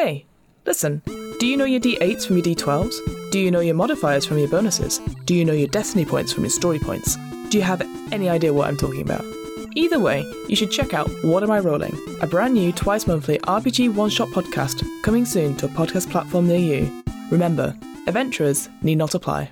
Hey, listen, do you know your d8s from your d12s? Do you know your modifiers from your bonuses? Do you know your destiny points from your story points? Do you have any idea what I'm talking about? Either way, you should check out What Am I Rolling, a brand new twice monthly RPG one shot podcast coming soon to a podcast platform near you. Remember, adventurers need not apply.